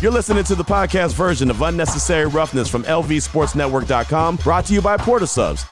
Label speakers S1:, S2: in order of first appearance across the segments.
S1: You're listening to the podcast version of Unnecessary Roughness from LVSportsNetwork.com, brought to you by Port of Subs.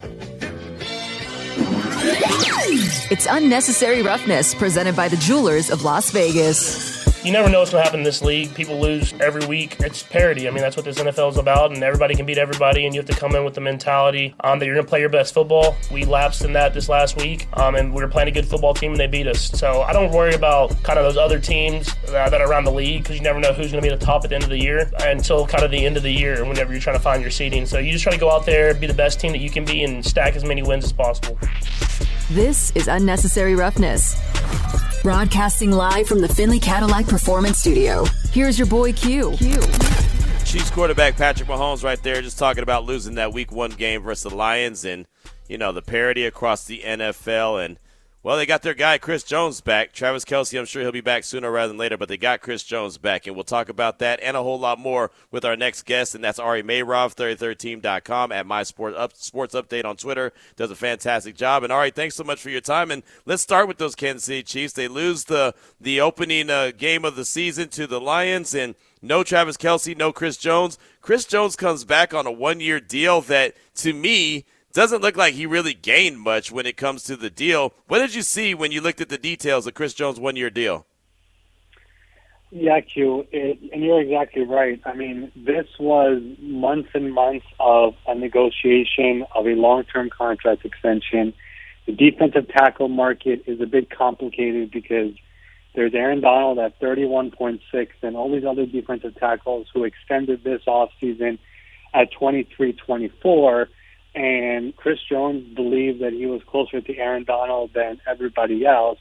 S2: It's Unnecessary Roughness, presented by the Jewelers of Las Vegas
S3: you never know what's going to happen in this league. People lose every week. It's parity. I mean, that's what this NFL is about, and everybody can beat everybody, and you have to come in with the mentality um, that you're going to play your best football. We lapsed in that this last week, um, and we were playing a good football team, and they beat us. So I don't worry about kind of those other teams that, are around the league because you never know who's going to be the top at the end of the year until kind of the end of the year whenever you're trying to find your seeding. So you just try to go out there, be the best team that you can be, and stack as many wins as possible.
S2: This is Unnecessary Roughness. Broadcasting live from the Findlay Cadillac Performance Studio. Here's your boy Q. Q.
S1: Chiefs quarterback Patrick Mahomes right there just talking about losing that week one game versus the Lions and, you know, the parity across the NFL and well, they got their guy Chris Jones back. Travis Kelce, I'm sure he'll be back sooner rather than later, but they got Chris Jones back, and we'll talk about that and a whole lot more with our next guest, and that's Ari Meirov, 33team.com at my sports, up, sports update on Twitter. Does a fantastic job. And Ari, thanks so much for your time. And let's start with those Kansas City Chiefs. They lose the the opening uh, game of the season to the Lions, and no Travis Kelce, no Chris Jones. Chris Jones comes back on a one year deal that, to me, doesn't look like he really gained much when it comes to the deal. What did you see when you looked at the details of Chris Jones' one year deal?
S4: Yeah, Q, it, and you're exactly right. I mean, this was months and months of a negotiation of a long term contract extension. The defensive tackle market is a bit complicated because there's Aaron Donald at 31.6 and all these other defensive tackles who extended this offseason at 23 24 and Chris Jones believed that he was closer to Aaron Donald than everybody else.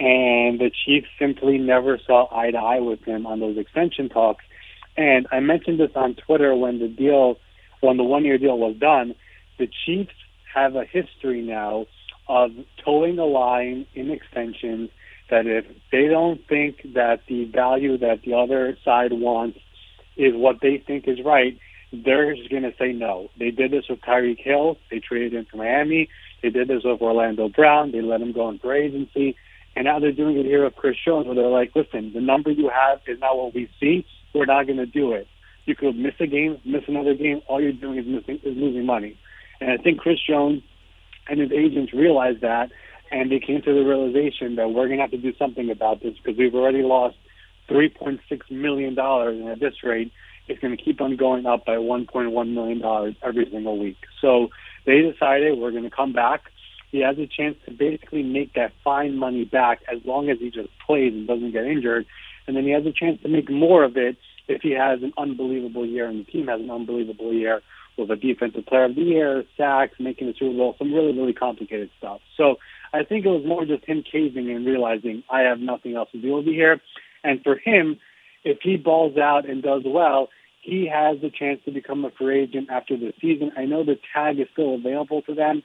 S4: And the Chiefs simply never saw eye to eye with him on those extension talks. And I mentioned this on Twitter when the deal, when the one year deal was done. The Chiefs have a history now of toeing the line in extensions that if they don't think that the value that the other side wants is what they think is right, they're just going to say no. They did this with Tyreek Hill. They traded him to Miami. They did this with Orlando Brown. They let him go in free agency. And now they're doing it here with Chris Jones, where they're like, listen, the number you have is not what we see. We're not going to do it. You could miss a game, miss another game. All you're doing is missing is losing money. And I think Chris Jones and his agents realized that, and they came to the realization that we're going to have to do something about this because we've already lost $3.6 million, and at this rate, it's going to keep on going up by $1.1 million every single week. So they decided we're going to come back. He has a chance to basically make that fine money back as long as he just plays and doesn't get injured. And then he has a chance to make more of it if he has an unbelievable year and the team has an unbelievable year with a defensive player of the year, sacks, making the Super Bowl, some really, really complicated stuff. So I think it was more just him caving and realizing I have nothing else to do over here. And for him, if he balls out and does well, he has the chance to become a free agent after the season. I know the tag is still available to them.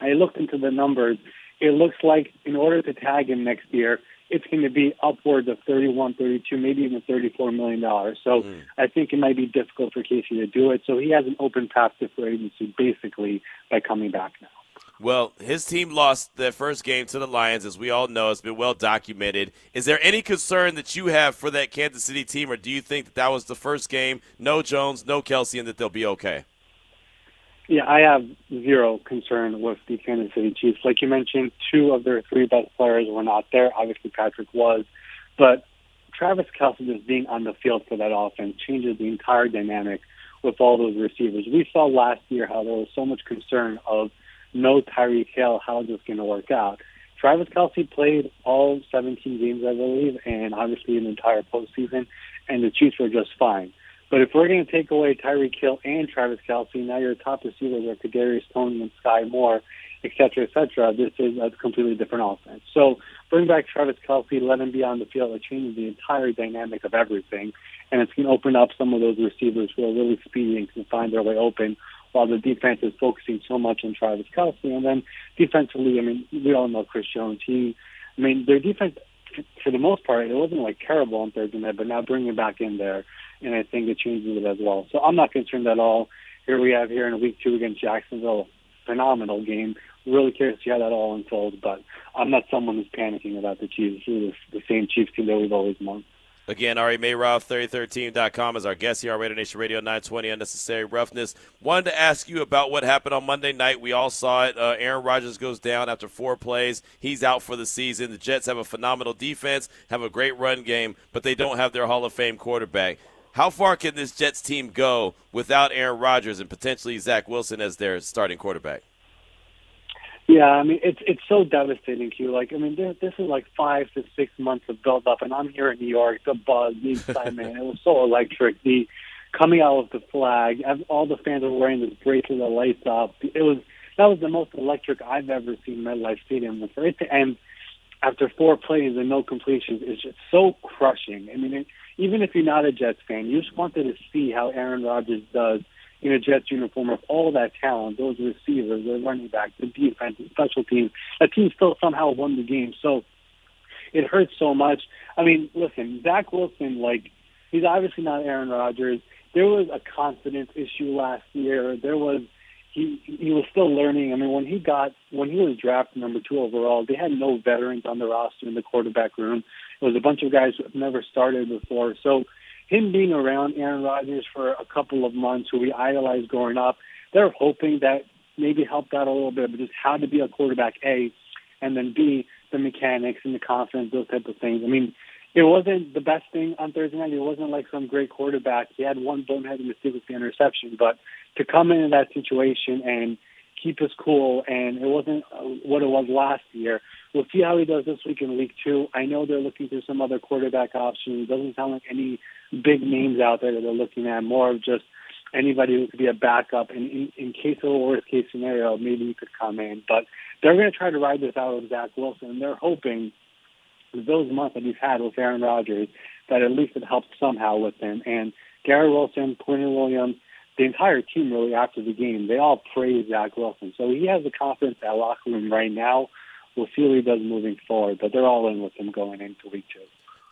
S4: I looked into the numbers. It looks like in order to tag him next year, it's going to be upwards of 31, 32, maybe even 34 million dollars. So mm. I think it might be difficult for KC to do it. So he has an open path to free agency basically by coming back now.
S1: Well, his team lost their first game to the Lions, as we all know. It's been well documented. Is there any concern that you have for that Kansas City team, or do you think that that was the first game, no Jones, no Kelce, and that they'll be okay?
S4: Yeah, I have zero concern with the Kansas City Chiefs. Like you mentioned, two of their three best players were not there. Obviously, Patrick was. But Travis Kelce just being on the field for that offense changes the entire dynamic with all those receivers. We saw last year how there was so much concern of no Tyreek Hill, how is this going to work out? Travis Kelce played all 17 games, I believe, and obviously an entire postseason, and the Chiefs were just fine. But if we're going to take away Tyreek Hill and Travis Kelce, now your top receivers are Kadarius Toney and Skyy Moore, et cetera, et cetera. This is a completely different offense. So bring back Travis Kelce, let him be on the field. It changes the entire dynamic of everything, and it's going to open up some of those receivers who are really speedy and can find their way open while the defense is focusing so much on Travis Kelce. And then defensively, I mean, we all know Chris Jones. He, I mean, their defense, for the most part, it wasn't like terrible on Thursday night, but now bringing back in there, and I think it changes it as well. So I'm not concerned at all. Here we have here in week two against Jacksonville, phenomenal game. Really curious to see how that all unfolds, but I'm not someone who's panicking about the Chiefs. This is the same Chiefs team that we've always won.
S1: Again, Ari Meirov, 33rd is our guest here on Raider Nation Radio 920 Unnecessary Roughness. Wanted to ask you about what happened on Monday night. We all saw it. Uh, Aaron Rodgers goes down after four plays. He's out for the season. The Jets have a phenomenal defense, have a great run game, but they don't have their Hall of Fame quarterback. How far can this Jets team go without Aaron Rodgers and potentially Zach Wilson as their starting quarterback?
S4: Yeah, I mean it's it's so devastating, Q. Like I mean, this, this is like five to six months of build up, and I'm here in New York. The buzz, the excitement, it was so electric. The coming out with the flag, all the fans were wearing this bracelet that lights up. It was that was the most electric I've ever seen MetLife Stadium. And for it to end after four plays and no completions is just so crushing. I mean, it, even if you're not a Jets fan, you just wanted to see how Aaron Rodgers does in a Jets uniform with all that talent, those receivers, the running back, the defense, the special teams. That team still somehow won the game. So it hurts so much. I mean, listen, Zach Wilson, like, he's obviously not Aaron Rodgers. There was a confidence issue last year. There was he he was still learning. I mean, when he got when he was drafted number two overall, they had no veterans on the roster in the quarterback room. It was a bunch of guys who had never started before. So him being around Aaron Rodgers for a couple of months, who we idolized growing up, they're hoping that maybe helped out a little bit, but just how to be a quarterback, A, and then B, the mechanics and the confidence, those type of things. I mean, it wasn't the best thing on Thursday night. It wasn't like some great quarterback. He had one boneheaded mistake with the interception, but to come into that situation and keep us cool, and it wasn't uh, what it was last year. We'll see how he does this week in week two. I know they're looking for some other quarterback options. Doesn't sound like any big names out there that they're looking at. More of just anybody who could be a backup. And in, in case of a worst case scenario, maybe he could come in. But they're going to try to ride this out with Zach Wilson. And they're hoping those months that he's had with Aaron Rodgers that at least it helps somehow with him. And Garrett Wilson, Quinnen Williams, the entire team really after the game, they all praise Zach Wilson. So he has the confidence that locker room right now. We'll see what he does moving forward, but they're all in with him going into week two.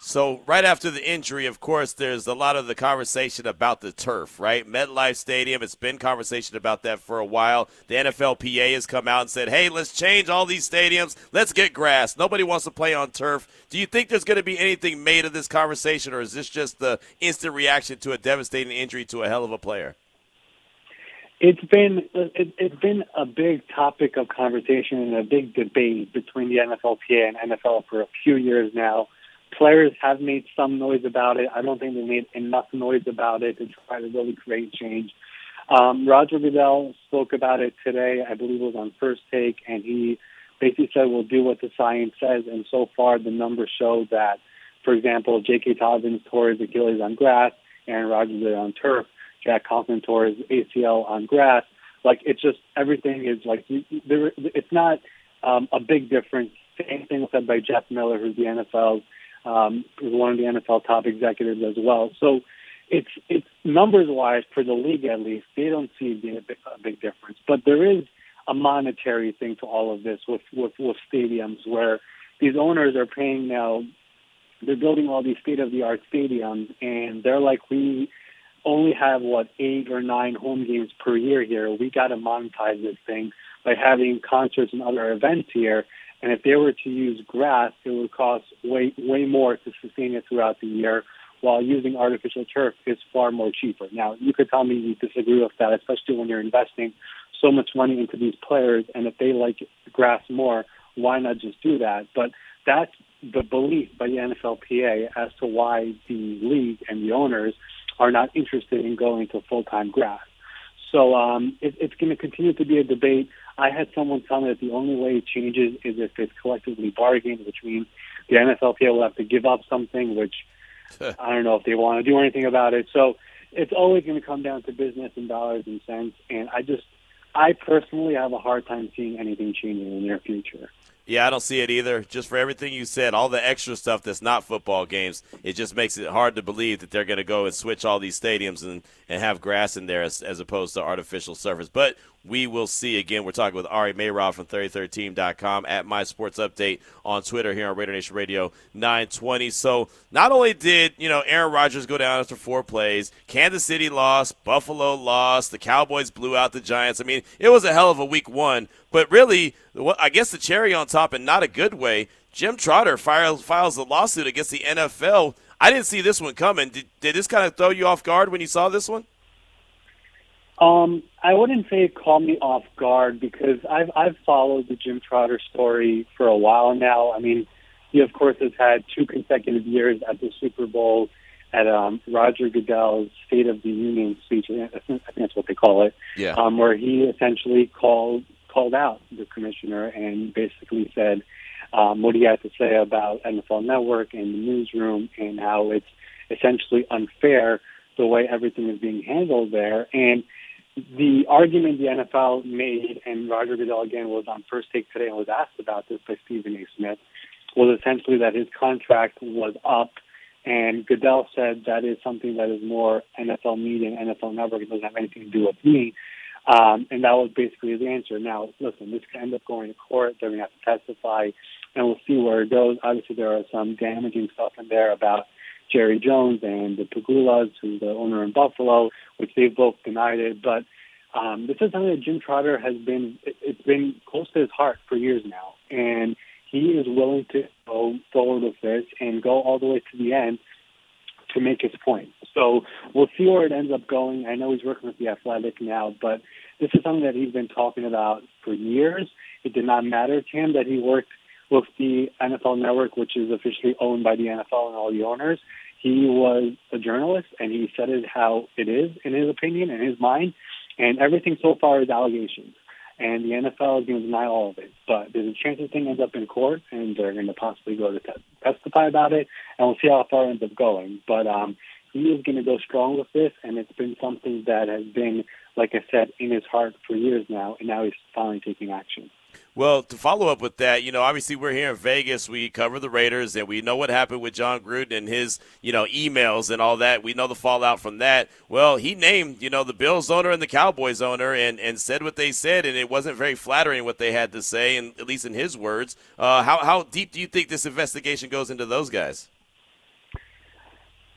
S1: So right after the injury, of course, there's a lot of the conversation about the turf, right? MetLife Stadium. It's been conversation about that for a while. The NFLPA has come out and said, "Hey, let's change all these stadiums. Let's get grass. Nobody wants to play on turf." Do you think there's going to be anything made of this conversation, or is this just the instant reaction to a devastating injury to a hell of a player?
S4: It's been it, it's been a big topic of conversation and a big debate between the NFLPA and NFL for a few years now Players have made some noise about it. I don't think they made enough noise about it to try to really create change. Um, Roger Goodell spoke about it today. I believe it was on First Take, and he basically said we'll do what the science says. And so far, the numbers show that, for example, J.K. Dobbins tore his Achilles on grass, and Rodgers did on turf, Jack Conklin tore his ACL on grass. Like it's just everything is like there. It's not um, a big difference. Same thing said by Jeff Miller, who's the NFL's um, is one of the NFL top executives as well. So it's it's numbers wise for the league at least they don't see it being a big, a big difference. But there is a monetary thing to all of this with, with with stadiums where these owners are paying now. They're building all these state of the art stadiums, and they're like, we only have what eight or nine home games per year here. We got to monetize this thing by having concerts and other events here. And if they were to use grass, it would cost way way more to sustain it throughout the year, while using artificial turf is far more cheaper. Now, you could tell me you disagree with that, especially when you're investing so much money into these players, and if they like grass more, why not just do that? But that's the belief by the NFLPA as to why the league and the owners are not interested in going to full-time grass. So um, it, it's going to continue to be a debate. I had someone tell me that the only way it changes is if it's collectively bargained, which means the NFLPA will have to give up something, which I don't know if they want to do anything about it. So it's always going to come down to business and dollars and cents. And I just, I personally have a hard time seeing anything changing in the near future.
S1: Yeah, I don't see it either. Just for everything you said, all the extra stuff that's not football games, it just makes it hard to believe that they're going to go and switch all these stadiums and, and have grass in there as, as opposed to artificial surface. But we will see. Again, we're talking with Ari Meirov from 33team.com at My Sports Update on Twitter here on Raider Nation Radio 920. So not only did, you know, Aaron Rodgers go down after four plays, Kansas City lost, Buffalo lost, the Cowboys blew out the Giants. I mean, it was a hell of a week one. But really, I guess the cherry on top, and not a good way, Jim Trotter files, files a lawsuit against the NFL. I didn't see this one coming. Did, did this kind of throw you off guard when you saw this one?
S4: Um, I wouldn't say it caught me off guard because I've I've followed the Jim Trotter story for a while now. I mean, he of course has had two consecutive years at the Super Bowl at um, Roger Goodell's State of the Union speech. I think that's what they call it.
S1: Yeah.
S4: Um, where he essentially called called out the commissioner and basically said um, what he had to say about NFL Network and the newsroom and how it's essentially unfair the way everything is being handled there. And the argument the NFL made, and Roger Goodell again was on First Take today and was asked about this by Stephen A. Smith, was essentially that his contract was up. And Goodell said that is something that is more NFL media and NFL network. It doesn't have anything to do with me. Um, and that was basically the answer. Now, listen, this could end up going to court. They're going to have to testify, and we'll see where it goes. Obviously, there are some damaging stuff in there about Jerry Jones and the Pegulas, who's the owner in Buffalo, which they've both denied it. But um, this is something that Jim Trotter has been, it's been close to his heart for years now. And he is willing to go forward with this and go all the way to the end to make his point. So we'll see where it ends up going. I know he's working with the Athletic now, but this is something that he's been talking about for years. It did not matter to him that he worked with the NFL Network, which is officially owned by the NFL and all the owners. He was a journalist, and he said it how it is, in his opinion, in his mind. And everything so far is allegations. And the NFL is going to deny all of it. But there's a chance this thing ends up in court, and they're going to possibly go to te- testify about it, and we'll see how far it ends up going. But um, he is going to go strong with this, and it's been something that has been, like I said, in his heart for years now, and now he's finally taking action.
S1: Well, to follow up with that, you know, obviously we're here in Vegas. We cover the Raiders, and we know what happened with Jon Gruden and his, you know, emails and all that. We know the fallout from that. Well, he named, you know, the Bills owner and the Cowboys owner, and and said what they said, and it wasn't very flattering what they had to say, and at least in his words. Uh, how how deep do you think this investigation goes into those guys?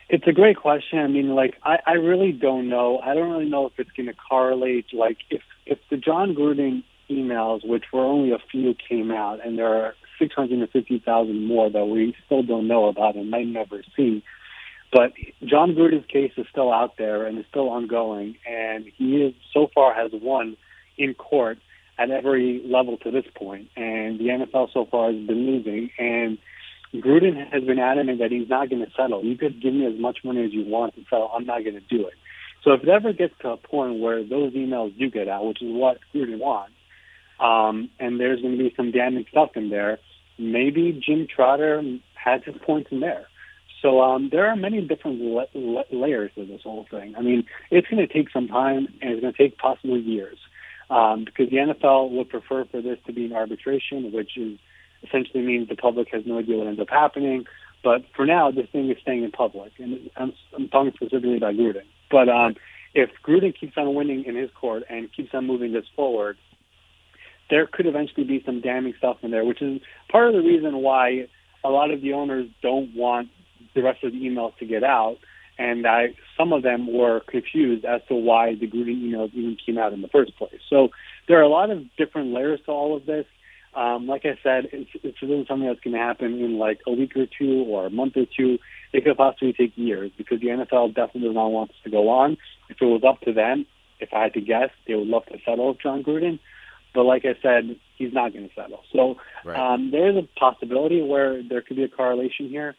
S4: It's a great question. I mean, like, I, I really don't know. I don't really know if it's going to correlate. Like, if if the Jon Gruden emails, which were only a few, came out, and there are 650,000 more that we still don't know about and might never see. But Jon Gruden's case is still out there and is still ongoing, and he is so far has won in court at every level to this point, and the NFL so far has been losing. And Gruden has been adamant that he's not going to settle. You could give me as much money as you want to settle. I'm not going to do it. So if it ever gets to a point where those emails do get out, which is what Gruden wants, um, and there's going to be some damning stuff in there. Maybe Jim Trotter has his points in there. So um, there are many different la- la- layers to this whole thing. I mean, it's going to take some time, and it's going to take possibly years, um, because the NFL would prefer for this to be an arbitration, which is essentially means the public has no idea what ends up happening. But for now, this thing is staying in public, and I'm, I'm talking specifically about Gruden. But um, if Gruden keeps on winning in his court and keeps on moving this forward, there could eventually be some damning stuff in there, which is part of the reason why a lot of the owners don't want the rest of the emails to get out. And I, some of them were confused as to why the Gruden emails even came out in the first place. So there are a lot of different layers to all of this. Um, like I said, it's, it's really something that's going to happen in like a week or two or a month or two. It could possibly take years because the NFL definitely does not want this to go on. If it was up to them, if I had to guess, they would love to settle with Jon Gruden. But like I said, he's not going to settle. So
S1: Right.
S4: um, there is a possibility where there could be a correlation here,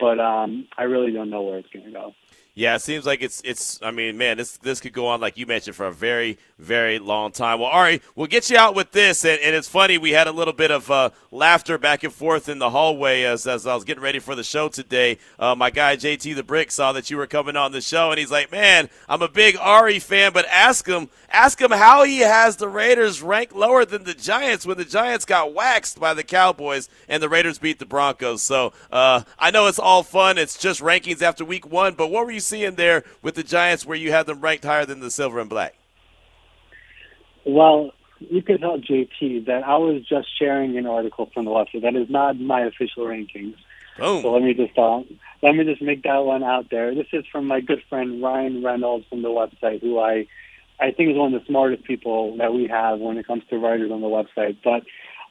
S4: but um, I really don't know where it's going to go.
S1: Yeah, it seems like it's it's. I mean, man, this this could go on like you mentioned for a very very long time. Well, Ari, we'll get you out with this, and, and it's funny we had a little bit of uh, laughter back and forth in the hallway as as I was getting ready for the show today. Uh, my guy JT the Brick saw that you were coming on the show, and he's like, "Man, I'm a big Ari fan, but ask him ask him how he has the Raiders ranked lower than the Giants when the Giants got waxed by the Cowboys and the Raiders beat the Broncos." So uh, I know it's all fun. It's just rankings after week one, but what were you seeing there with the Giants where you have them ranked higher than the silver and black?
S4: Well, you can tell JT that I was just sharing an article from the website. That is not my official rankings.
S1: Boom.
S4: So let me just uh, let me just make that one out there. This is from my good friend Ryan Reynolds from the website, who I I think is one of the smartest people that we have when it comes to writers on the website. But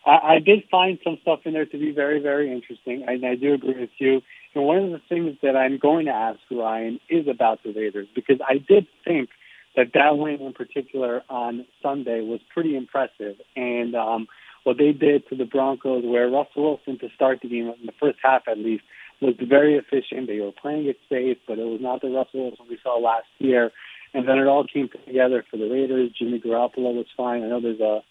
S4: I, I did find some stuff in there to be very, very interesting, and I do agree with you. And one of the things that I'm going to ask Ryan is about the Raiders because I did think that that win in particular on Sunday was pretty impressive, and um, what they did to the Broncos, where Russell Wilson to start the game in the first half at least was very efficient. They were playing it safe, but it was not the Russell Wilson we saw last year. And then it all came together for the Raiders. Jimmy Garoppolo was fine. I know there's a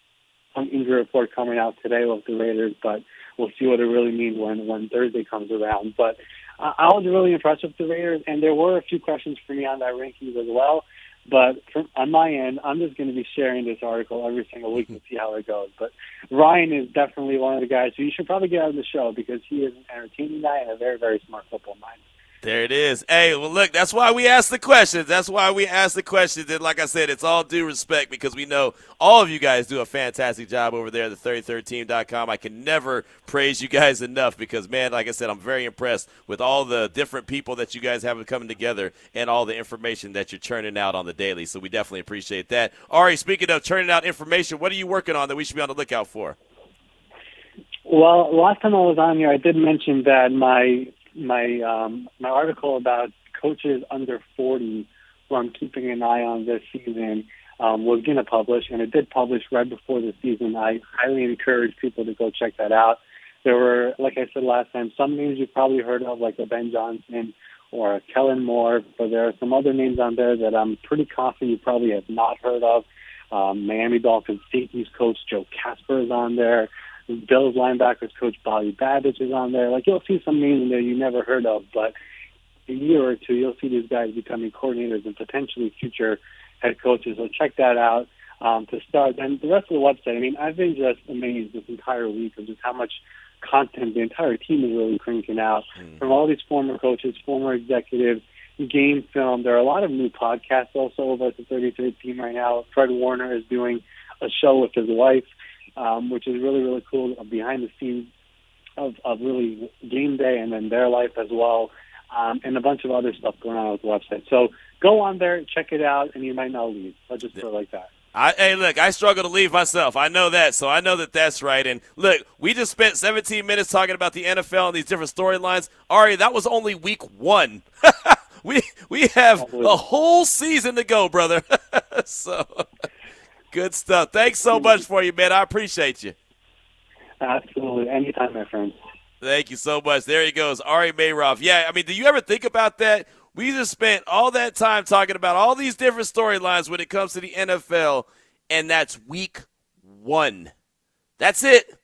S4: some injury report coming out today with the Raiders, but we'll see what it really means when when Thursday comes around. But uh, I was really impressed with the Raiders, and there were a few questions for me on that rankings as well. But from, on my end, I'm just going to be sharing this article every single week and see how it goes. But Ryan is definitely one of the guys who you should probably get on the show because he is an entertaining guy and a very, very smart football mind.
S1: There it is. Hey, well, look, that's why we ask the questions. That's why we ask the questions. And like I said, it's all due respect because we know all of you guys do a fantastic job over there at the 33team.com. I can never praise you guys enough because, man, like I said, I'm very impressed with all the different people that you guys have coming together and all the information that you're churning out on the daily. So we definitely appreciate that. Ari, speaking of churning out information, what are you working on that we should be on the lookout for?
S4: Well, last time I was on here, I did mention that my my um, my article about coaches under 40 who I'm keeping an eye on this season um, was going to publish, and it did publish right before the season. I highly encourage people to go check that out. There were, like I said last time, some names you've probably heard of, like a Ben Johnson or a Kellen Moore, but there are some other names on there that I'm pretty confident you probably have not heard of. Um, Miami Dolphins safeties coach Joe Kasper is on there. Bills linebackers coach Bobby Babich is on there. Like you'll see some names in there you never heard of, but in a year or two you'll see these guys becoming coordinators and potentially future head coaches. So check that out um, to start. And the rest of the website, I mean, I've been just amazed this entire week of just how much content the entire team is really cranking out mm. from all these former coaches, former executives, game film. There are a lot of new podcasts also over at the 33rd team right now. Fred Warner is doing a show with his wife um, which is really really cool behind the scenes of of really game day and then their life as well, um, and a bunch of other stuff going on with the website. So go on there, check it out, and you might not leave. I'll just put it like that.
S1: I, hey, look, I struggle to leave myself. I know that, so I know that that's right. And look, we just spent 17 minutes talking about the NFL and these different storylines. Ari, that was only week one. we we have a whole season to go, brother. so Good stuff. Thanks so much for you, man. I appreciate you.
S4: Absolutely. Anytime, my friend.
S1: Thank you so much. There he goes, Ari Meirov. Yeah, I mean, do you ever think about that? We just spent all that time talking about all these different storylines when it comes to the NFL, and that's week one. That's it.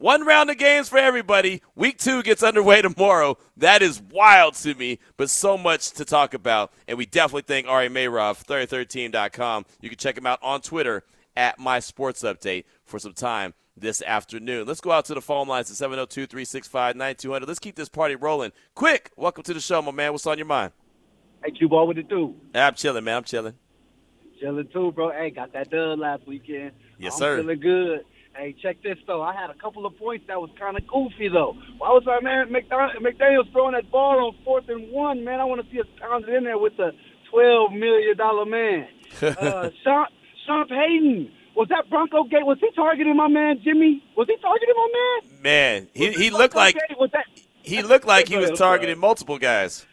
S1: One round of games for everybody. Week two gets underway tomorrow. That is wild to me, but so much to talk about. And we definitely thank Ari Meirov, 33team.com. You can check him out on Twitter at My Sports Update for some time this afternoon. Let's go out to the phone lines at 702 365 9200. Let's keep this party rolling. Quick, welcome to the show, my man. What's on your mind?
S5: Hey, Q Ball, what it do?
S1: I'm chilling, man. I'm chilling.
S5: Chilling too, bro. Hey, got that dub last weekend.
S1: Yes,
S5: I'm
S1: sir.
S5: Feeling good. Hey, check this though. I had a couple of points that was kind of goofy though. Why was our man McDaniels throwing that ball on fourth and one? Man, I want to see us pounded in there with the twelve million dollar man. uh, Sean, Sean Payton. Was that Bronco gate? Was he targeting my man Jimmy? Was he targeting my man?
S1: Man, he, he looked like he looked like he was targeting multiple guys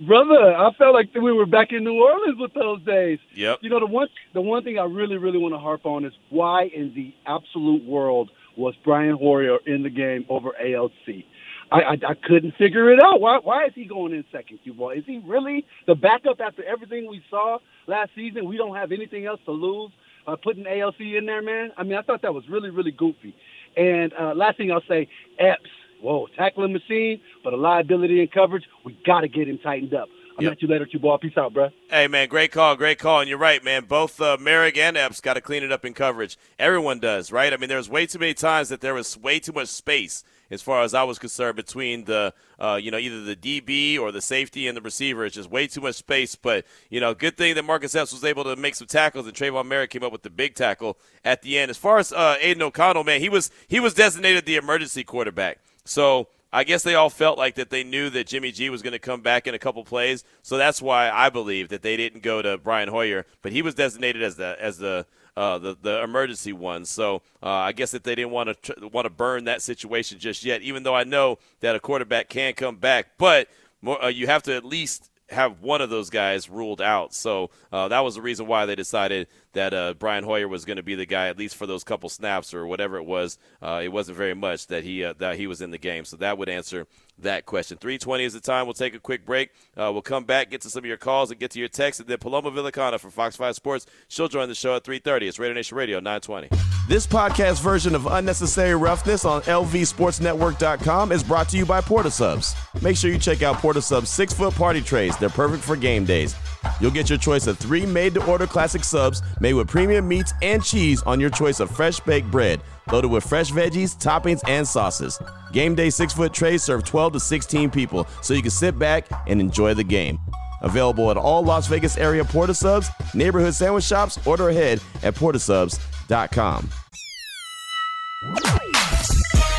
S5: brother, I felt like we were back in New Orleans with those days.
S1: Yep.
S5: You know, the one the one thing I really really want to harp on is why in the absolute world was Brian Hoyer in the game over AOC? I, I, I couldn't figure it out. Why why is he going in second, Q ball? Is he really the backup after everything we saw last season? We don't have anything else to lose by putting AOC in there, man. I mean, I thought that was really really goofy. And uh, last thing I'll say, Epps whoa, tackling machine, but a liability in coverage, we got to get him tightened up. I'll yep. you later, two ball. Peace out, bro.
S1: Hey, man, great call, great call. And you're right, man. Both uh, Moehrig and Epps got to clean it up in coverage. Everyone does, right? I mean, there was way too many times that there was way too much space, as far as I was concerned, between the, uh, you know, either the DB or the safety and the receiver. It's just way too much space. But, you know, good thing that Marcus Epps was able to make some tackles and Tre'von Moehrig came up with the big tackle at the end. As far as uh, Aidan O'Connell, man, he was he was designated the emergency quarterback. So I guess they all felt like that they knew that Jimmy G was going to come back in a couple plays, so that's why I believe that they didn't go to Brian Hoyer, but he was designated as the as the uh, the the emergency one. So uh, I guess that they didn't want to tr- want to burn that situation just yet, even though I know that a quarterback can come back, but more, uh, you have to at least have one of those guys ruled out. So uh, that was the reason why they decided that uh, Brian Hoyer was going to be the guy at least for those couple snaps or whatever it was. Uh, it wasn't very much that he uh, that he was in the game. So that would answer that question. 320 is the time. We'll take a quick break. Uh, we'll come back, get to some of your calls, and get to your texts. And then Paloma Villicana from Fox 5 Sports. She'll join the show at 3.30. It's Raider Nation Radio 920.
S6: This podcast version of Unnecessary Roughness on LVSportsNetwork.com is brought to you by Port of Subs. Make sure you check out Port of Subs six foot party trays. They're perfect for game days. You'll get your choice of three made to order classic subs made with premium meats and cheese on your choice of fresh baked bread, loaded with fresh veggies, toppings, and sauces. Game day six foot trays serve 12 to 16 people, so you can sit back and enjoy the game. Available at all Las Vegas area Port of Subs, neighborhood sandwich shops, order ahead at portofsubs.com.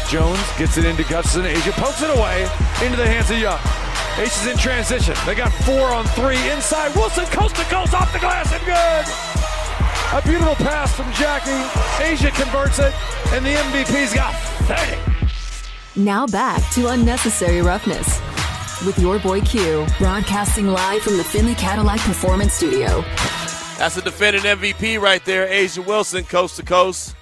S7: Jones gets it into Gutson. A'ja pokes it away into the hands of Young. Ace is in transition. They got four on three inside. Wilson coast to coast off the glass and good. A beautiful pass from Jackie. A'ja converts it, and the MVP's got 30.
S2: Now back to Unnecessary Roughness with your boy Q, broadcasting live from the Findlay Cadillac Performance Studio.
S1: That's the defending MVP right there, A'ja Wilson, coast to coast.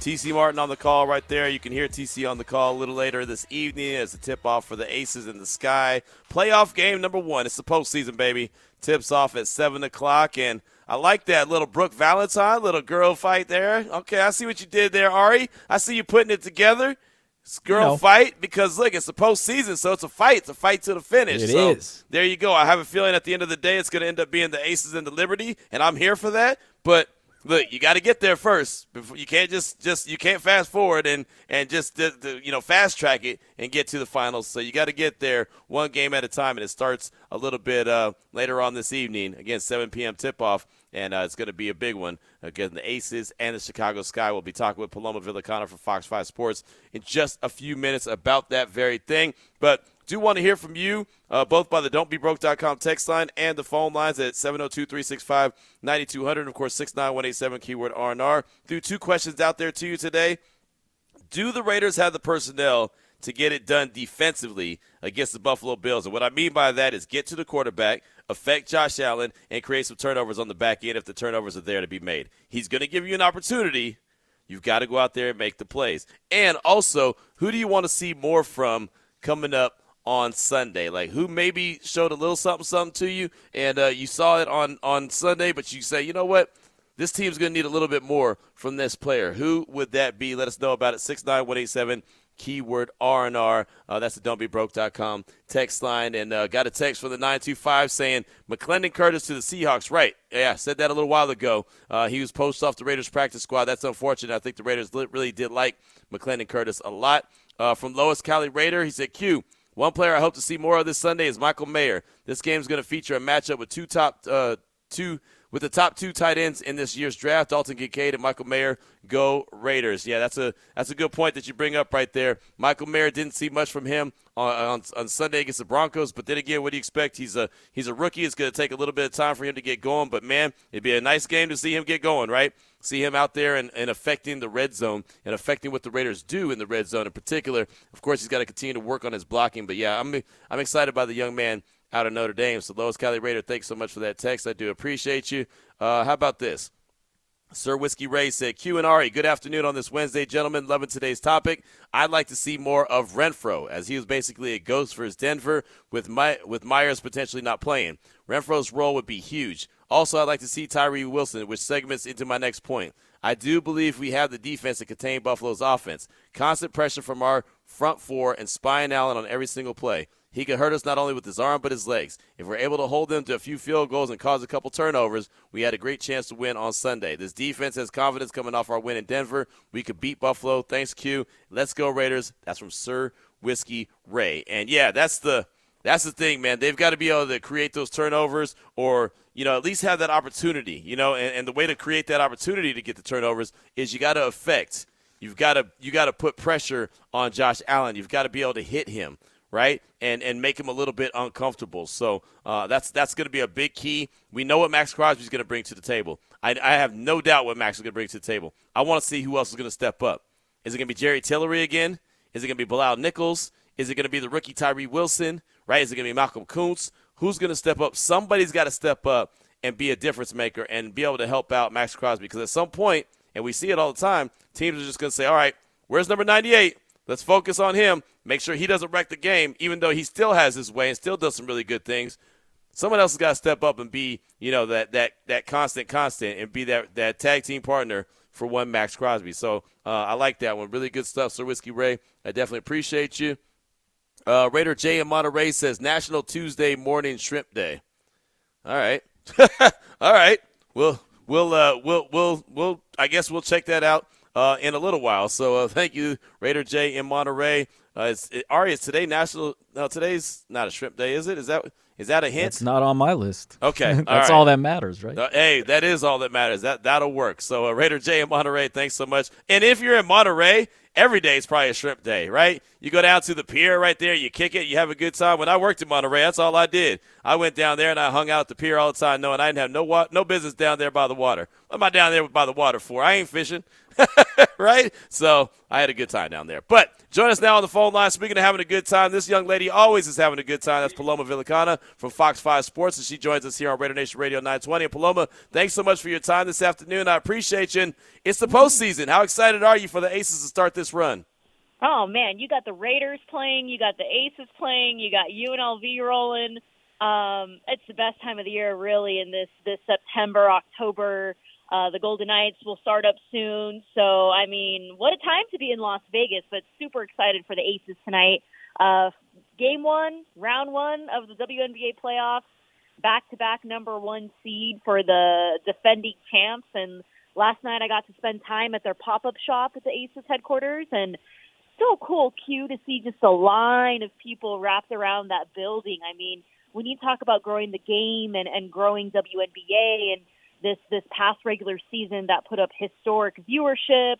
S1: TC Martin on the call right there. You can hear TC on the call a little later this evening as a tip off for the Aces in the Sky. Playoff game number one. It's the postseason, baby. Tips off at 7 o'clock. And I like that little Brooke Valentine, little girl fight there. Okay, I see what you did there, Ari. I see you putting it together. It's girl
S8: No.
S1: fight because look, it's the postseason, so it's a fight. It's a fight to the finish.
S8: It
S1: so
S8: is.
S1: There you go. I have a feeling at the end of the day, it's going to end up being the Aces and the Liberty, and I'm here for that. But look, you got to get there first. Before you can't just just you can't fast forward and and just uh, the, you know fast track it and get to the finals. So you got to get there one game at a time, and it starts a little bit uh, later on this evening. Again, 7 p.m. tip off. And uh, it's going to be a big one. Again, the Aces and the Chicago Sky. We'll be talking with Paloma Villicana from Fox 5 Sports in just a few minutes about that very thing. But do want to hear from you, uh, both by the don'tbebroke.com text line and the phone lines at 702-365-9200. Of course, 69187, keyword R&R. Threw two questions out there to you today. Do the Raiders have the personnel to get it done defensively against the Buffalo Bills? And what I mean by that is get to the quarterback, affect Josh Allen, and create some turnovers on the back end if the turnovers are there to be made. He's going to give you an opportunity. You've got to go out there and make the plays. And also, who do you want to see more from coming up on Sunday? Like who maybe showed a little something something to you, and uh, you saw it on on Sunday, but you say, you know what? This team's going to need a little bit more from this player. Who would that be? Let us know about it. 69187 keyword R&R. Uh, that's the don'tbebroke.com text line. And uh, got a text from the 925 saying McClendon Curtis to the Seahawks. Right. Yeah, said that a little while ago. Uh, he was posted off the Raiders practice squad. That's unfortunate. I think the Raiders really did like McClendon Curtis a lot. Uh, from Lois Cali Raider, he said, Q, one player I hope to see more of this Sunday is Michael Mayer. This game is going to feature a matchup with two top uh, two with the top two tight ends in this year's draft, Dalton Kincaid and Michael Mayer. Go Raiders! Yeah, that's a that's a good point that you bring up right there. Michael Mayer didn't see much from him on, on, on Sunday against the Broncos, but then again, what do you expect? He's a he's a rookie. It's going to take a little bit of time for him to get going, but man, it'd be a nice game to see him get going, right? See him out there and, and affecting the red zone and affecting what the Raiders do in the red zone in particular. Of course, he's got to continue to work on his blocking, but yeah, I'm I'm excited by the young man out of Notre Dame. So, Lois Cali Raider, thanks so much for that text. I do appreciate you. Uh, how about this? Sir Whiskey Ray said, Q and Ari, good afternoon on this Wednesday, gentlemen. Loving today's topic. I'd like to see more of Renfrow, as he was basically a ghost for his Denver, with My- with Meyers potentially not playing. Renfrow's role would be huge. Also, I'd like to see Tyree Wilson, which segments into my next point. I do believe we have the defense to contain Buffalo's offense. Constant pressure from our front four and spying Allen on every single play. He could hurt us not only with his arm but his legs. If we're able to hold them to a few field goals and cause a couple turnovers, we had a great chance to win on Sunday. This defense has confidence coming off our win in Denver. We could beat Buffalo. Thanks, Q. Let's go Raiders. That's from Sir Whiskey Ray. And yeah, that's the that's the thing, man. They've got to be able to create those turnovers or, you know, at least have that opportunity, you know, and, and the way to create that opportunity to get the turnovers is you got to affect You've got to you got to put pressure on Josh Allen. You've got to be able to hit him right, and and make him a little bit uncomfortable. So uh, that's that's going to be a big key. We know what Maxx Crosby is going to bring to the table. I, I have no doubt what Maxx is going to bring to the table. I want to see who else is going to step up. Is it going to be Jerry Tillery again? Is it going to be Bilal Nichols? Is it going to be the rookie Tyree Wilson? Right? Is it going to be Malcolm Koonce? Who's going to step up? Somebody's got to step up and be a difference maker and be able to help out Maxx Crosby because at some point, and we see it all the time, teams are just going to say, all right, where's number 98? Let's focus on him. Make sure he doesn't wreck the game, even though he still has his way and still does some really good things. Someone else has got to step up and be, you know, that that that constant, constant, and be that that tag team partner for one Maxx Crosby. So uh, I like that one. Really good stuff, Sir Whiskey Ray. I definitely appreciate you. Uh, Raider J in Monterey says National Tuesday Morning Shrimp Day. All right, all right. We'll we'll uh, we'll we'll we'll. I guess we'll check that out uh, in a little while. So uh, thank you, Raider J in Monterey. Uh, it's, it, Ari, it's today National. No, today's not a shrimp day, is it? Is that is that a hint?
S8: It's not on my list.
S1: Okay,
S8: that's
S1: all, right.
S8: all that matters, right?
S1: Uh, hey, that is all that matters. That that'll work. So uh, Raider J in Monterey, thanks so much. And if you're in Monterey, every day is probably a shrimp day, right? You go down to the pier right there, you kick it, you have a good time. When I worked in Monterey, that's all I did. I went down there and I hung out at the pier all the time, knowing I didn't have no wa- no business down there by the water. What am I down there by the water for? I ain't fishing. right? So I had a good time down there. But join us now on the phone line. Speaking of having a good time, this young lady always is having a good time. That's Paloma Villicana from Fox 5 Sports, and she joins us here on Raider Nation Radio 920. And Paloma, thanks so much for your time this afternoon. I appreciate you. And it's the postseason. How excited are you for the Aces to start this run?
S9: Oh man, you got the Raiders playing, you got the Aces playing, you got UNLV rolling. Um, it's the best time of the year, really, in this this September, October uh, the Golden Knights will start up soon. So, I mean, what a time to be in Las Vegas, but super excited for the Aces tonight. Uh, game one, round one of the WNBA playoffs, back to back number one seed for the defending champs. And last night I got to spend time at their pop up shop at the Aces headquarters. And so cool, cute to see just a line of people wrapped around that building. I mean, when you talk about growing the game and, and growing WNBA and this this past regular season that put up historic viewership,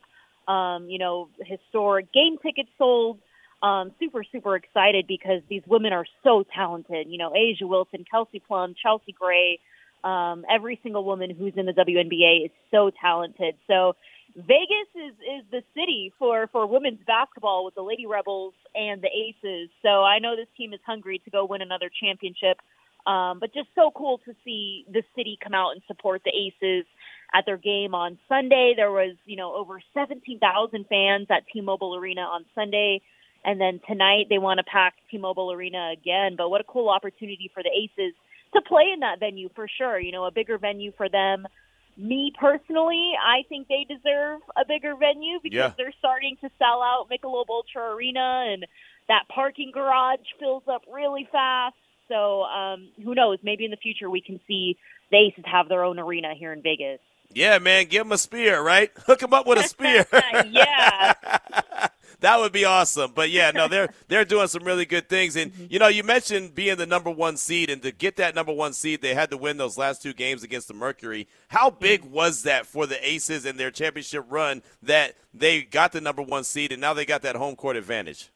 S9: um, you know, historic game tickets sold. Um, super super excited because these women are so talented. You know, A'ja Wilson, Kelsey Plum, Chelsea Gray, um, every single woman who's in the WNBA is so talented. So Vegas is is the city for for women's basketball with the Lady Rebels and the Aces. So I know this team is hungry to go win another championship. Um, but just so cool to see the city come out and support the Aces at their game on Sunday. There was, you know, over 17,000 fans at T-Mobile Arena on Sunday. And then tonight they want to pack T-Mobile Arena again. But what a cool opportunity for the Aces to play in that venue for sure. You know, a bigger venue for them. Me personally, I think they deserve a bigger venue because
S1: Yeah.
S9: they're starting to sell out Michelob Ultra Arena and that parking garage fills up really fast. So um, who knows? Maybe in the future we can see the Aces have their own arena here in Vegas.
S1: Yeah, man, give them a spear, right? Hook them up with a spear.
S9: yeah.
S1: that would be awesome. But yeah, no, they're they're doing some really good things. And you know, you mentioned being the number one seed, and to get that number one seed, they had to win those last two games against the Mercury. How big was that for the Aces and their championship run that they got the number one seed, and now they got that home court advantage?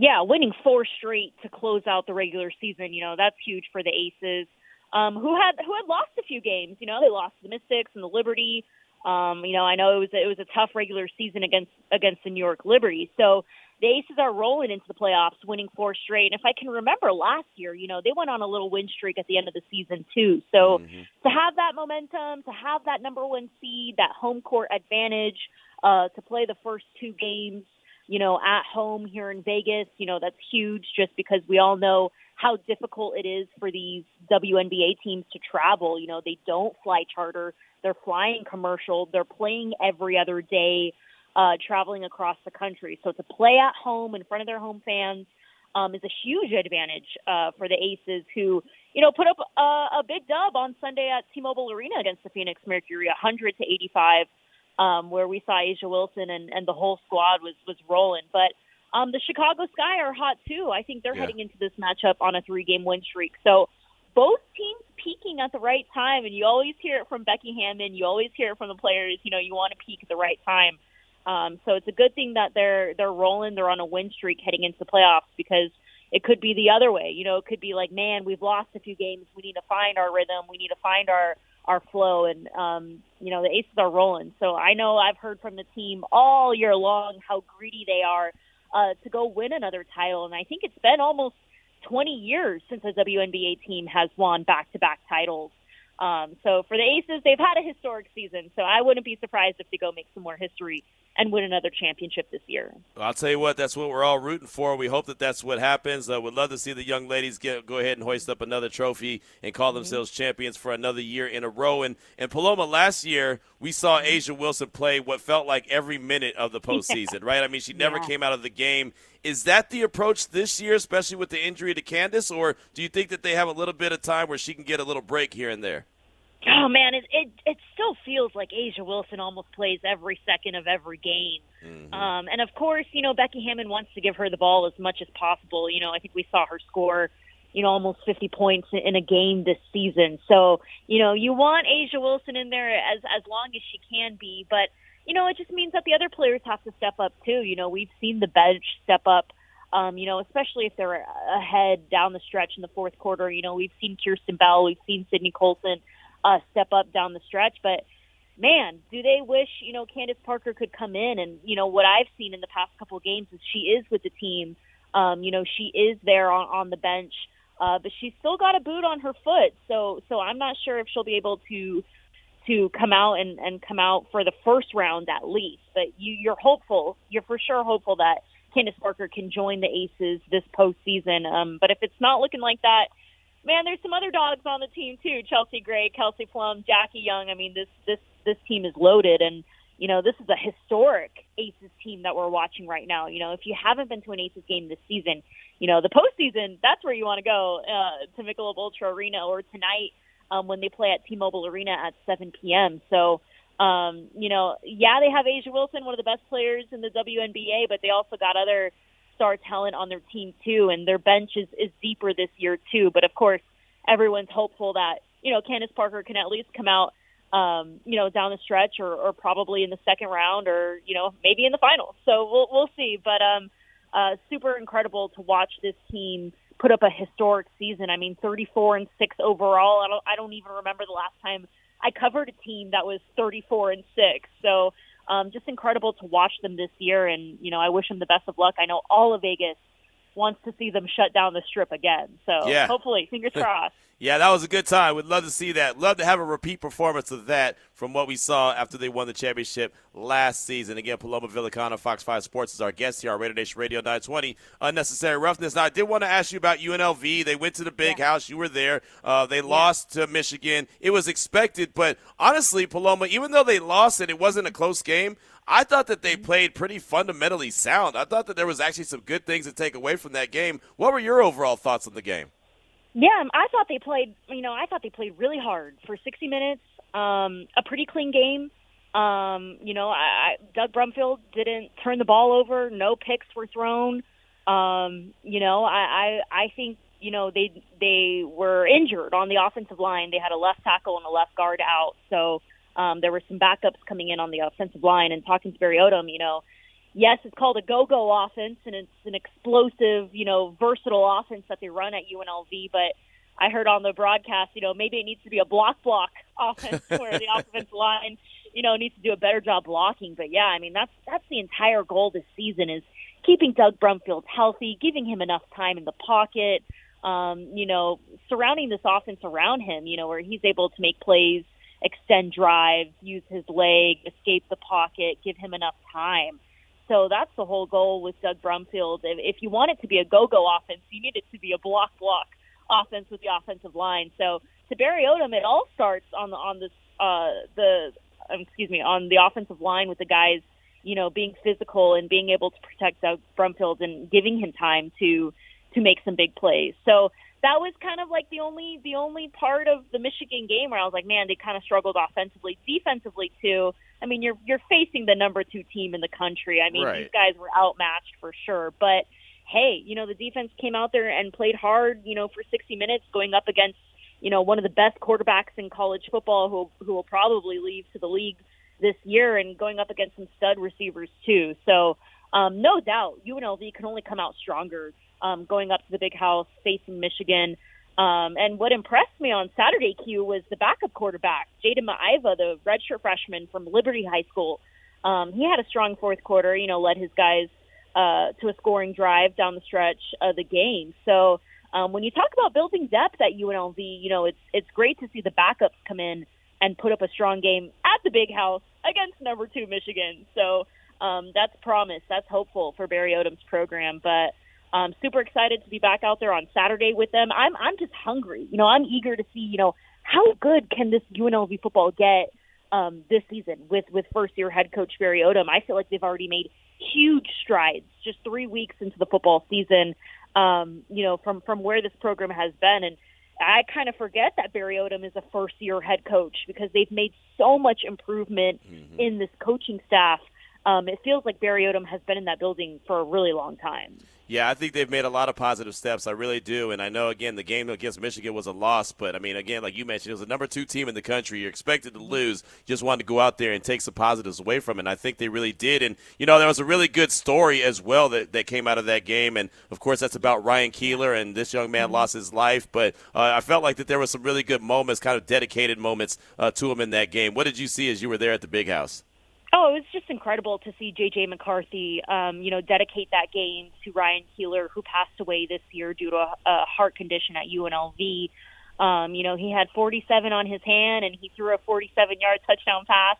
S9: Yeah, winning four straight to close out the regular season, you know, that's huge for the Aces. Um, who had who had lost a few games, you know, they lost to the Mystics and the Liberty. Um, you know, I know it was it was a tough regular season against against the New York Liberty. So the Aces are rolling into the playoffs, winning four straight. And if I can remember last year, you know, they went on a little win streak at the end of the season too. So to have that momentum, to have that number one seed, that home court advantage, uh, to play the first two games, you know, at home here in Vegas, you know, that's huge just because we all know how difficult it is for these WNBA teams to travel. You know, they don't fly charter, they're flying commercial, they're playing every other day, uh, traveling across the country. So to play at home in front of their home fans um, is a huge advantage uh, for the Aces who, you know, put up a, a big dub on Sunday at T-Mobile Arena against the Phoenix Mercury, 100 to 85 um, where we saw A'ja Wilson and, and the whole squad was was rolling. But um, the Chicago Sky are hot too. I think they're
S1: Yeah.
S9: heading into this matchup on a three game win streak. So both teams peaking at the right time, and you always hear it from Becky Hammon. You always hear it from the players. You know, you want to peak at the right time. Um, so it's a good thing that they're they're rolling. They're on a win streak heading into the playoffs because it could be the other way. You know, it could be like, man, we've lost a few games. We need to find our rhythm. We need to find our our flow. And um, you know, the Aces are rolling. So I know I've heard from the team all year long how greedy they are uh, to go win another title. And I think it's been almost 20 years since a WNBA team has won back-to-back titles. Um, so for the Aces, they've had a historic season. So I wouldn't be surprised if they go make some more history and win another championship this year.
S1: Well, I'll tell you what, that's what we're all rooting for. We hope that that's what happens. Uh, we'd love to see the young ladies get go ahead and hoist up another trophy and call mm-hmm. themselves champions for another year in a row. And and Paloma, last year we saw A'ja Wilson play what felt like every minute of the postseason, right? I mean, she never yeah. came out of the game. Is that the approach this year, especially with the injury to Candace, or do you think that they have a little bit of time where she can get a little break here and there?
S9: Oh man, it it it still feels like A'ja Wilson almost plays every second of every game. Mm-hmm. Um, and of course, you know Becky Hammon wants to give her the ball as much as possible. You know, I think we saw her score, you know, almost 50 points in a game this season. So you know, you want A'ja Wilson in there as as long as she can be, but you know, it just means that the other players have to step up too. You know, we've seen the bench step up. Um, you know, especially if they're ahead down the stretch in the fourth quarter. You know, we've seen Kierstan Bell, we've seen Sydney Colson uh, step up down the stretch. But man, do they wish you know Candace Parker could come in and you know what I've seen in the past couple of games is she is with the team. Um, you know she is there on on the bench, uh, but she's still got a boot on her foot. So so I'm not sure if she'll be able to to come out and and come out for the first round at least. But you you're hopeful. You're for sure hopeful that Candace Parker can join the Aces this postseason. Um, but if it's not looking like that, man, there's some other dogs on the team too. Chelsea Gray, Kelsey Plum, Jackie Young. I mean, this this this team is loaded, and you know this is a historic Aces team that we're watching right now. You know, if you haven't been to an Aces game this season, you know the postseason. That's where you want to go uh, to Michelob Ultra Arena or tonight um, when they play at T-Mobile Arena at 7 p.m. So. Um, you know, yeah, they have A'ja Wilson, one of the best players in the WNBA, but they also got other star talent on their team too, and their bench is, is deeper this year too. But of course, everyone's hopeful that you know Candace Parker can at least come out, um, you know, down the stretch or, or probably in the second round or you know maybe in the finals. So we'll we'll see. But um, uh, super incredible to watch this team put up a historic season. I mean, 34 and six overall. I don't I don't even remember the last time I covered a team that was 34 and six. So um, just incredible to watch them this year. And, you know, I wish them the best of luck. I know all of Vegas wants to see them shut down the strip again. So yeah. hopefully, fingers crossed.
S1: yeah, that was a good time. We'd love to see that. Love to have a repeat performance of that from what we saw after they won the championship last season. Again, Paloma Villicana, Fox 5 Sports, is our guest here on Raider Nation Radio 920. Unnecessary roughness. Now, I did want to ask you about UNLV. They went to the big yeah. house. You were there. Uh, they yeah. lost to Michigan. It was expected, but honestly, Paloma, even though they lost and it wasn't a close game, I thought that they played pretty fundamentally sound. I thought that there was actually some good things to take away from that game. What were your overall thoughts on the game?
S9: Yeah, I thought they played. You know, I thought they played really hard for 60 minutes. Um, a pretty clean game. Um, you know, I, I, Doug Brumfield didn't turn the ball over. No picks were thrown. Um, you know, I, I I think you know they they were injured on the offensive line. They had a left tackle and a left guard out, so um, there were some backups coming in on the offensive line, and talking to Barry Odom, you know, yes, it's called a go-go offense, and it's an explosive, you know, versatile offense that they run at UNLV. But I heard on the broadcast, you know, maybe it needs to be a block-block offense where the offensive line, you know, needs to do a better job blocking. But yeah, I mean, that's that's the entire goal this season is keeping Doug Brumfield healthy, giving him enough time in the pocket. Um, you know, surrounding this offense around him, you know, where he's able to make plays extend drives, use his leg, escape the pocket, give him enough time. So that's the whole goal with Doug Brumfield. If, you want it to be a go-go offense, you need it to be a block-block offense with the offensive line. So to Barry Odom, it all starts on the on this uh, the um, excuse me on the offensive line with the guys, you know, being physical and being able to protect Doug Brumfield and giving him time to to make some big plays. So that was kind of like the only the only part of the Michigan game where I was like, man, they kind of struggled offensively, defensively too. I mean, you're you're facing the number two team in the country. I mean, right. these guys were outmatched for sure, but hey, you know, the defense came out there and played hard, you know, for 60 minutes, going up against you know one of the best quarterbacks in college football, who who will probably leave to the league this year and going up against some stud receivers too. So um, no doubt UNLV can only come out stronger um, going up to the big house facing Michigan. Um, and what impressed me on Saturday, Q, was the backup quarterback, Jayden Maiava, the redshirt freshman from Liberty High School. Um, he had a strong fourth quarter, you know, led his guys uh, to a scoring drive down the stretch of the game. So um, when you talk about building depth at UNLV, you know, it's it's great to see the backups come in and put up a strong game at the big house against number two Michigan. So um, that's promise. That's hopeful for Barry Odom's program. But um, super excited to be back out there on Saturday with them. I'm I'm just hungry. You know, I'm eager to see. You know, how good can this UNLV football get um, this season with with first year head coach Barry Odom? I feel like they've already made huge strides just three weeks into the football season. Um, you know, from from where this program has been, and I kind of forget that Barry Odom is a first year head coach because they've made so much improvement mm-hmm. in this coaching staff. Um, it feels like Barry Odom has been in that building for a really long time.
S1: Yeah, I think they've made a lot of positive steps. I really do. And I know, again, the game against Michigan was a loss. But, I mean, again, like you mentioned, it was the number two team in the country. You're expected to lose. You just wanted to go out there and take some positives away from it. And I think they really did. And, you know, there was a really good story as well that, that came out of that game. And, of course, that's about Ryan Keeler. And this young man mm-hmm. lost his life. But uh, I felt like that there were some really good moments, kind of dedicated moments uh, to him in that game. What did you see as you were there at the big house?
S9: Oh, it was just incredible to see J.J. McCarthy, um, you know, dedicate that game to Ryan Keeler, who passed away this year due to a, a heart condition at UNLV. Um, you know, he had 47 on his hand, and he threw a 47-yard touchdown pass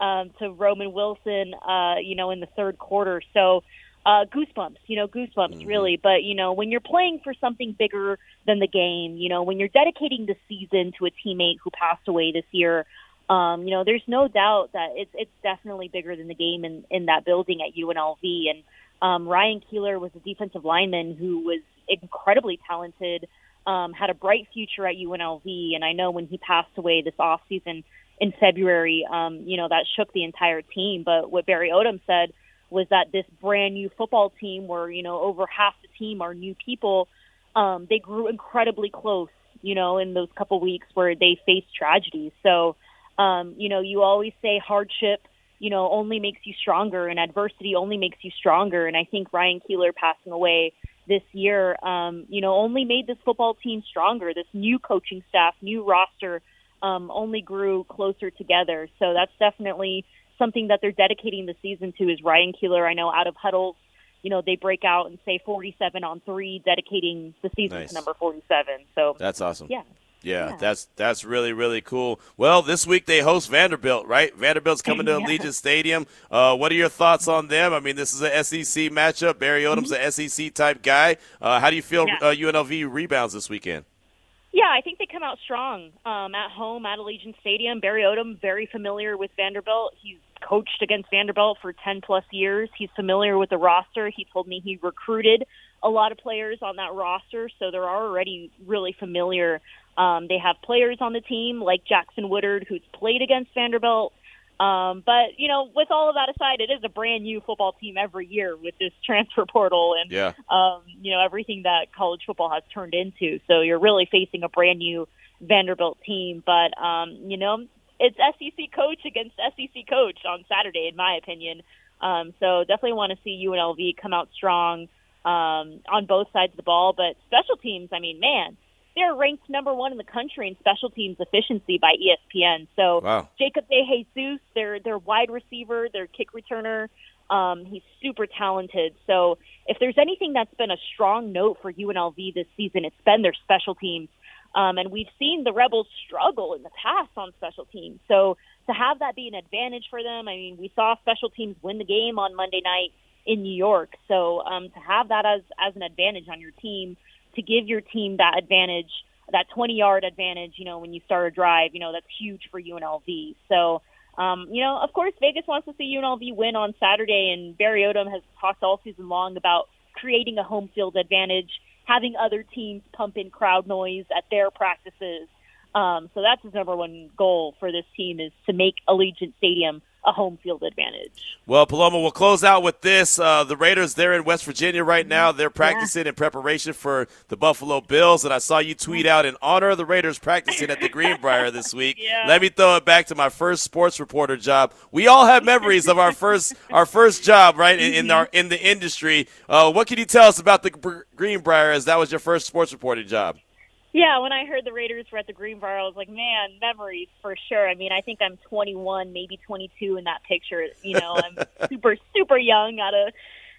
S9: um, to Roman Wilson, uh, you know, in the third quarter. So, uh, goosebumps, you know, goosebumps, mm-hmm. really. But you know, when you're playing for something bigger than the game, you know, when you're dedicating the season to a teammate who passed away this year um, you know, there's no doubt that it's it's definitely bigger than the game in in that building at UNLV. And um, Ryan Keeler was a defensive lineman who was incredibly talented, um, had a bright future at UNLV. And I know when he passed away this off season in February, um, you know, that shook the entire team. But what Barry Odom said was that this brand new football team, where you know over half the team are new people, um, they grew incredibly close. You know, in those couple weeks where they faced tragedy. So um, you know, you always say hardship, you know, only makes you stronger and adversity only makes you stronger. And I think Ryan Keeler passing away this year, um, you know, only made this football team stronger. This new coaching staff, new roster, um, only grew closer together. So that's definitely something that they're dedicating the season to is Ryan Keeler. I know out of huddles, you know, they break out and say 47 on three, dedicating the season nice. to number 47. So
S1: that's awesome.
S9: Yeah.
S1: Yeah, yeah, that's that's really really cool. Well, this week they host Vanderbilt, right? Vanderbilt's coming to yeah. Allegiant Stadium. Uh, what are your thoughts on them? I mean, this is an SEC matchup. Barry Odom's mm-hmm. an SEC type guy. Uh, how do you feel yeah. uh, UNLV rebounds this weekend?
S9: Yeah, I think they come out strong um, at home at Allegiant Stadium. Barry Odom, very familiar with Vanderbilt. He's coached against Vanderbilt for 10 plus years. He's familiar with the roster. He told me he recruited a lot of players on that roster, so they're already really familiar um, they have players on the team like Jackson Woodard, who's played against Vanderbilt. Um, but you know, with all of that aside, it is a brand new football team every year with this transfer portal and
S1: yeah.
S9: um, you know everything that college football has turned into. So you're really facing a brand new Vanderbilt team. But um, you know, it's SEC coach against SEC coach on Saturday, in my opinion. Um, so definitely want to see UNLV come out strong um, on both sides of the ball. But special teams, I mean, man they're ranked number one in the country in special teams efficiency by ESPN. So
S1: wow.
S9: Jacob De Jesus, their their wide receiver, their kick returner, um, he's super talented. So if there's anything that's been a strong note for UNLV this season, it's been their special teams. Um, and we've seen the Rebels struggle in the past on special teams. So to have that be an advantage for them, I mean, we saw special teams win the game on Monday night in New York. So um, to have that as as an advantage on your team to give your team that advantage, that 20 yard advantage, you know, when you start a drive, you know, that's huge for UNLV. So, um, you know, of course, Vegas wants to see UNLV win on Saturday, and Barry Odom has talked all season long about creating a home field advantage, having other teams pump in crowd noise at their practices. Um, so that's his number one goal for this team is to make Allegiant Stadium a home field advantage.
S1: Well, Paloma, we'll close out with this. Uh, the Raiders, they're in West Virginia right now. They're practicing yeah. in preparation for the Buffalo Bills. And I saw you tweet out in honor of the Raiders practicing at the Greenbrier this week.
S9: Yeah.
S1: Let me throw it back to my first sports reporter job. We all have memories of our first our first job, right, in, in our in the industry. Uh, what can you tell us about the Greenbrier as that was your first sports reporting job?
S9: Yeah, when I heard the Raiders were at the Greenbrier, I was like, man, memories for sure. I mean, I think I'm 21, maybe 22 in that picture. You know, I'm super, super young out of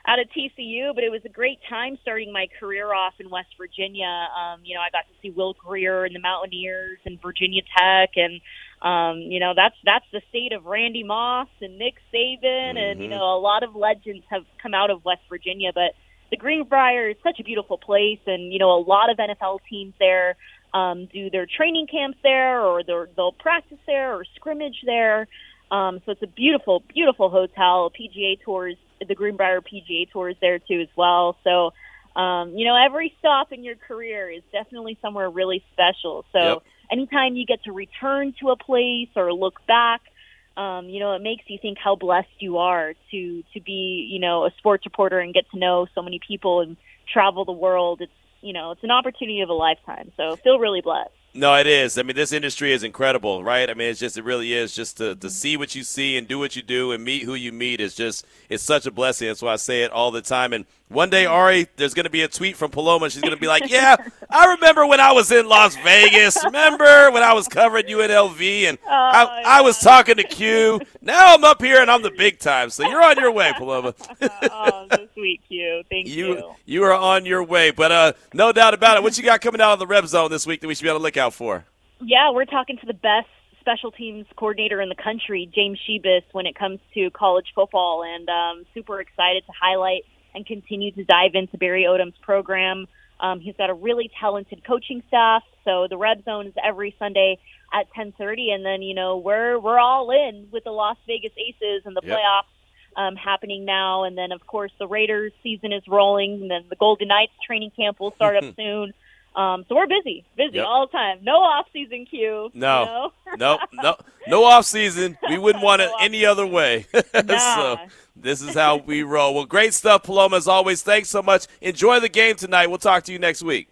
S9: out of TCU, but it was a great time starting my career off in West Virginia. Um, you know, I got to see Will Grier and the Mountaineers and Virginia Tech, and um, you know that's that's the state of Randy Moss and Nick Saban, mm-hmm. and you mm-hmm. know a lot of legends have come out of West Virginia, but the Greenbrier is such a beautiful place, and you know a lot of NFL teams there um, do their training camps there, or they'll practice there, or scrimmage there. Um, so it's a beautiful, beautiful hotel. PGA tours, the Greenbrier PGA tours there too as well. So um, you know every stop in your career is definitely somewhere really special. So yep. anytime you get to return to a place or look back um, you know, it makes you think how blessed you are to to be, you know, a sports reporter and get to know so many people and travel the world. It's you know, it's an opportunity of a lifetime. So feel really blessed.
S1: No, it is. I mean, this industry is incredible, right? I mean, it's just, it really is. Just to, to see what you see and do what you do and meet who you meet is just, it's such a blessing. That's why I say it all the time. And one day, Ari, there's going to be a tweet from Paloma. She's going to be like, yeah, I remember when I was in Las Vegas. Remember when I was covering UNLV and oh, I, yeah. I, was talking to Q. Now I'm up here and I'm the big time. So you're on your way, Paloma.
S9: oh, so sweet, Q. Thank you.
S1: You, you are on your way. But uh, no doubt about it. What you got coming out of the Reb Zone this week that we should be on the lookout for?
S9: Yeah, we're talking to the best special teams coordinator in the country, James Shibest, when it comes to college football, and um, super excited to highlight and continue to dive into Barry Odom's program. Um, he's got a really talented coaching staff, so the Red Zone is every Sunday at 10:30, and then you know we're we're all in with the Las Vegas Aces and the yep. playoffs um, happening now, and then of course the Raiders season is rolling, and then the Golden Knights training camp will start up soon. Um, so we're busy, busy yep. all the time. No off season Q.
S1: No, you know? no, no, no off season. We wouldn't want it any other way.
S9: Nah.
S1: so this is how we roll. Well, great stuff, Paloma. As always, thanks so much. Enjoy the game tonight. We'll talk to you next week.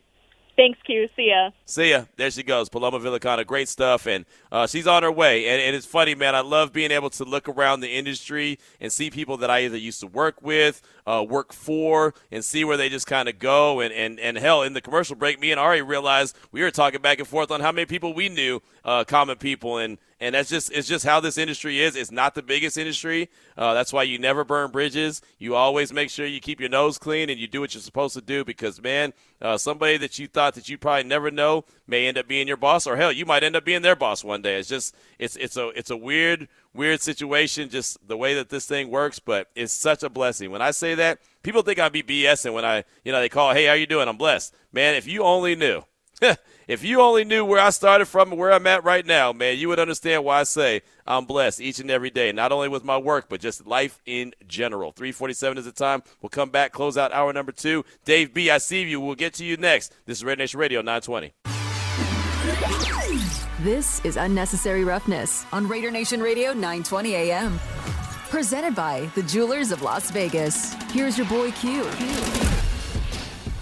S9: Thanks, Q. See ya.
S1: See ya. There she goes, Paloma Villicana. Great stuff, and uh, she's on her way. And, and, it's funny, man. I love being able to look around the industry and see people that I either used to work with, uh, work for, and see where they just kind of go. And, and and hell, in the commercial break, me and Ari realized we were talking back and forth on how many people we knew, uh, common people, and and that's just it's just how this industry is. It's not the biggest industry. Uh, that's why you never burn bridges. You always make sure you keep your nose clean and you do what you're supposed to do. Because man, uh, somebody that you thought that you probably never know may end up being your boss, or hell, you might end up being their boss one day. It's just it's it's a it's a weird weird situation, just the way that this thing works. But it's such a blessing. When I say that, people think I be BSing when I you know they call, hey, how you doing? I'm blessed, man. If you only knew. if you only knew where I started from and where I'm at right now, man, you would understand why I say I'm blessed each and every day, not only with my work, but just life in general. 347 is the time. We'll come back, close out hour number two. Dave B., I see you. We'll get to you next. This is Raider Nation Radio 920.
S2: This is Unnecessary Roughness on Raider Nation Radio 920 AM. Presented by the Jewelers of Las Vegas. Here's your boy Q.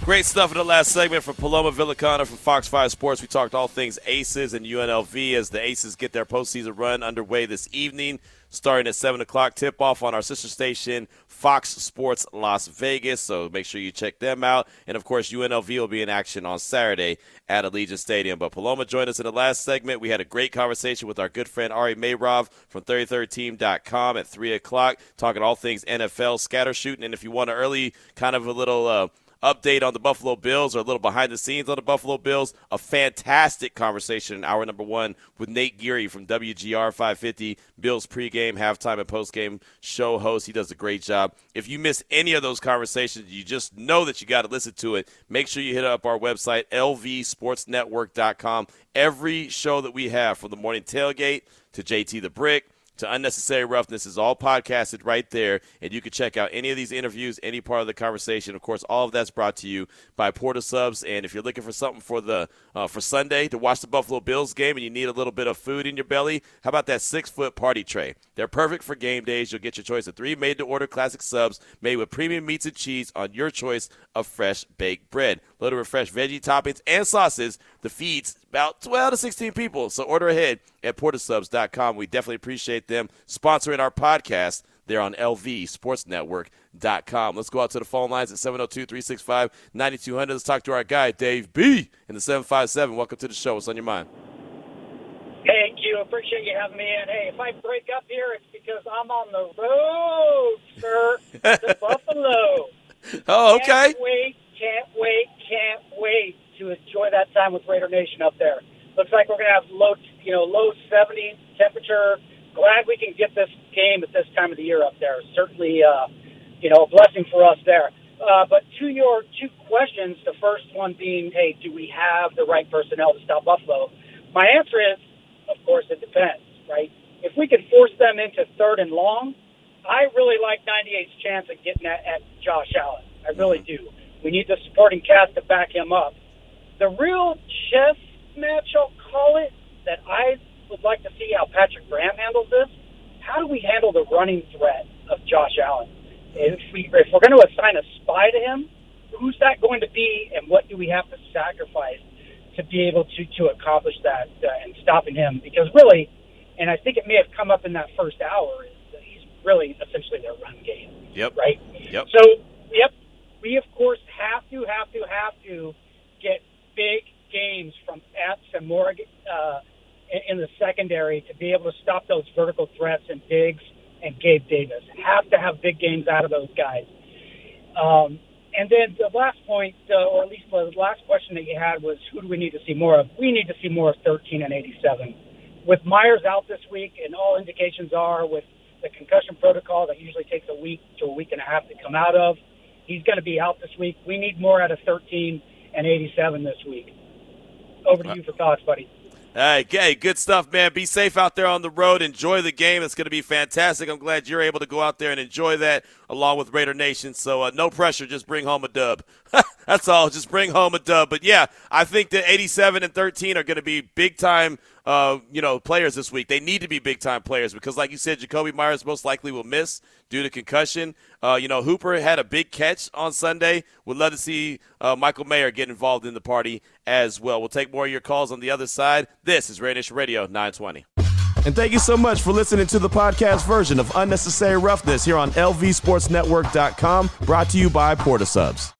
S1: Great stuff in the last segment from Paloma Villicana from Fox 5 Sports. We talked all things Aces and UNLV as the Aces get their postseason run underway this evening, starting at 7 o'clock. Tip off on our sister station, Fox Sports Las Vegas. So make sure you check them out. And of course, UNLV will be in action on Saturday at Allegiant Stadium. But Paloma joined us in the last segment. We had a great conversation with our good friend Ari Meirov from 33rdteam.com at 3 o'clock, talking all things NFL, scatter shooting. And if you want an early kind of a little uh, update on the Buffalo Bills or a little behind the scenes on the Buffalo Bills. A fantastic conversation in hour number one with Nate Geary from WGR 550, Bills pregame, halftime, and postgame show host. He does a great job. If you miss any of those conversations, you just know that you got to listen to it. Make sure you hit up our website, lvsportsnetwork.com. Every show that we have, from the morning tailgate to JT the Brick to Unnecessary Roughness is all podcasted right there, and you can check out any of these interviews, any part of the conversation. Of course, all of that's brought to you by Port of Subs. And if you're looking for something for the uh, for Sunday to watch the Buffalo Bills game, and you need a little bit of food in your belly, how about that six foot party tray? They're perfect for game days. You'll get your choice of three made to order classic subs made with premium meats and cheese on your choice of fresh baked bread. With fresh veggie toppings and sauces. The feeds about 12 to 16 people. So order ahead at portofsubs.com. We definitely appreciate them sponsoring our podcast there on lvsportsnetwork.com. Let's go out to the phone lines at 702-365-9200. Let's talk to our guy, Dave B. in the 757. Welcome to the show. What's on your mind?
S10: Thank you. Appreciate you having me in. Hey, if I break up here, it's because I'm on the road, sir, to Buffalo.
S1: Oh, okay.
S10: Can't wait, can't wait, can't wait to enjoy that time with Raider Nation up there. Looks like we're gonna have low, you know, low 70 temperature. Glad we can get this game at this time of the year up there. Certainly, uh, you know, a blessing for us there. Uh, but to your two questions, the first one being, hey, do we have the right personnel to stop Buffalo? My answer is, of course, it depends, right? If we could force them into third and long, I really like 98's chance of getting at, at Josh Allen. I really do. We need the supporting cast to back him up. The real chess match, I'll call it, that I would like to see how Patrick Graham handles this. How do we handle the running threat of Josh Allen? If, we, if we're going to assign a spy to him, who's that going to be, and what do we have to sacrifice to be able to to accomplish that uh, and stopping him? Because really, and I think it may have come up in that first hour, is that he's really essentially their run game.
S1: Yep.
S10: Right.
S1: Yep.
S10: So, yep, we of course have to, have to, have to get big games from Epps and Morgan uh, in- the secondary to be able to stop those vertical threats and Diggs and Gabe Davis. Have to have big games out of those guys. Um, and then the last point, uh, or at least the last question that you had was, who do we need to see more of? We need to see more of 13 and 87. With Meyers out this week, and all indications are with the concussion protocol that usually takes a week to a week and a half to come out of, he's going to be out this week. We need more out of 13 and 87 this week. Over to you for thoughts, buddy.
S1: Hey, good stuff, man. Be safe out there on the road. Enjoy the game. It's going to be fantastic. I'm glad you're able to go out there and enjoy that along with Raider Nation. So, uh, no pressure. Just bring home a dub. That's all. Just bring home a dub. But yeah, I think that 87 and 13 are going to be big time, uh, you know, players this week. They need to be big time players because, like you said, Jakobi Meyers most likely will miss due to concussion. Uh, you know, Hooper had a big catch on Sunday. Would love to see uh, Michael Mayer get involved in the party as well. We'll take more of your calls on the other side. This is Nation Radio 920.
S6: And thank you so much for listening to the podcast version of Unnecessary Roughness here on LVSportsNetwork.com, brought to you by Port of Subs.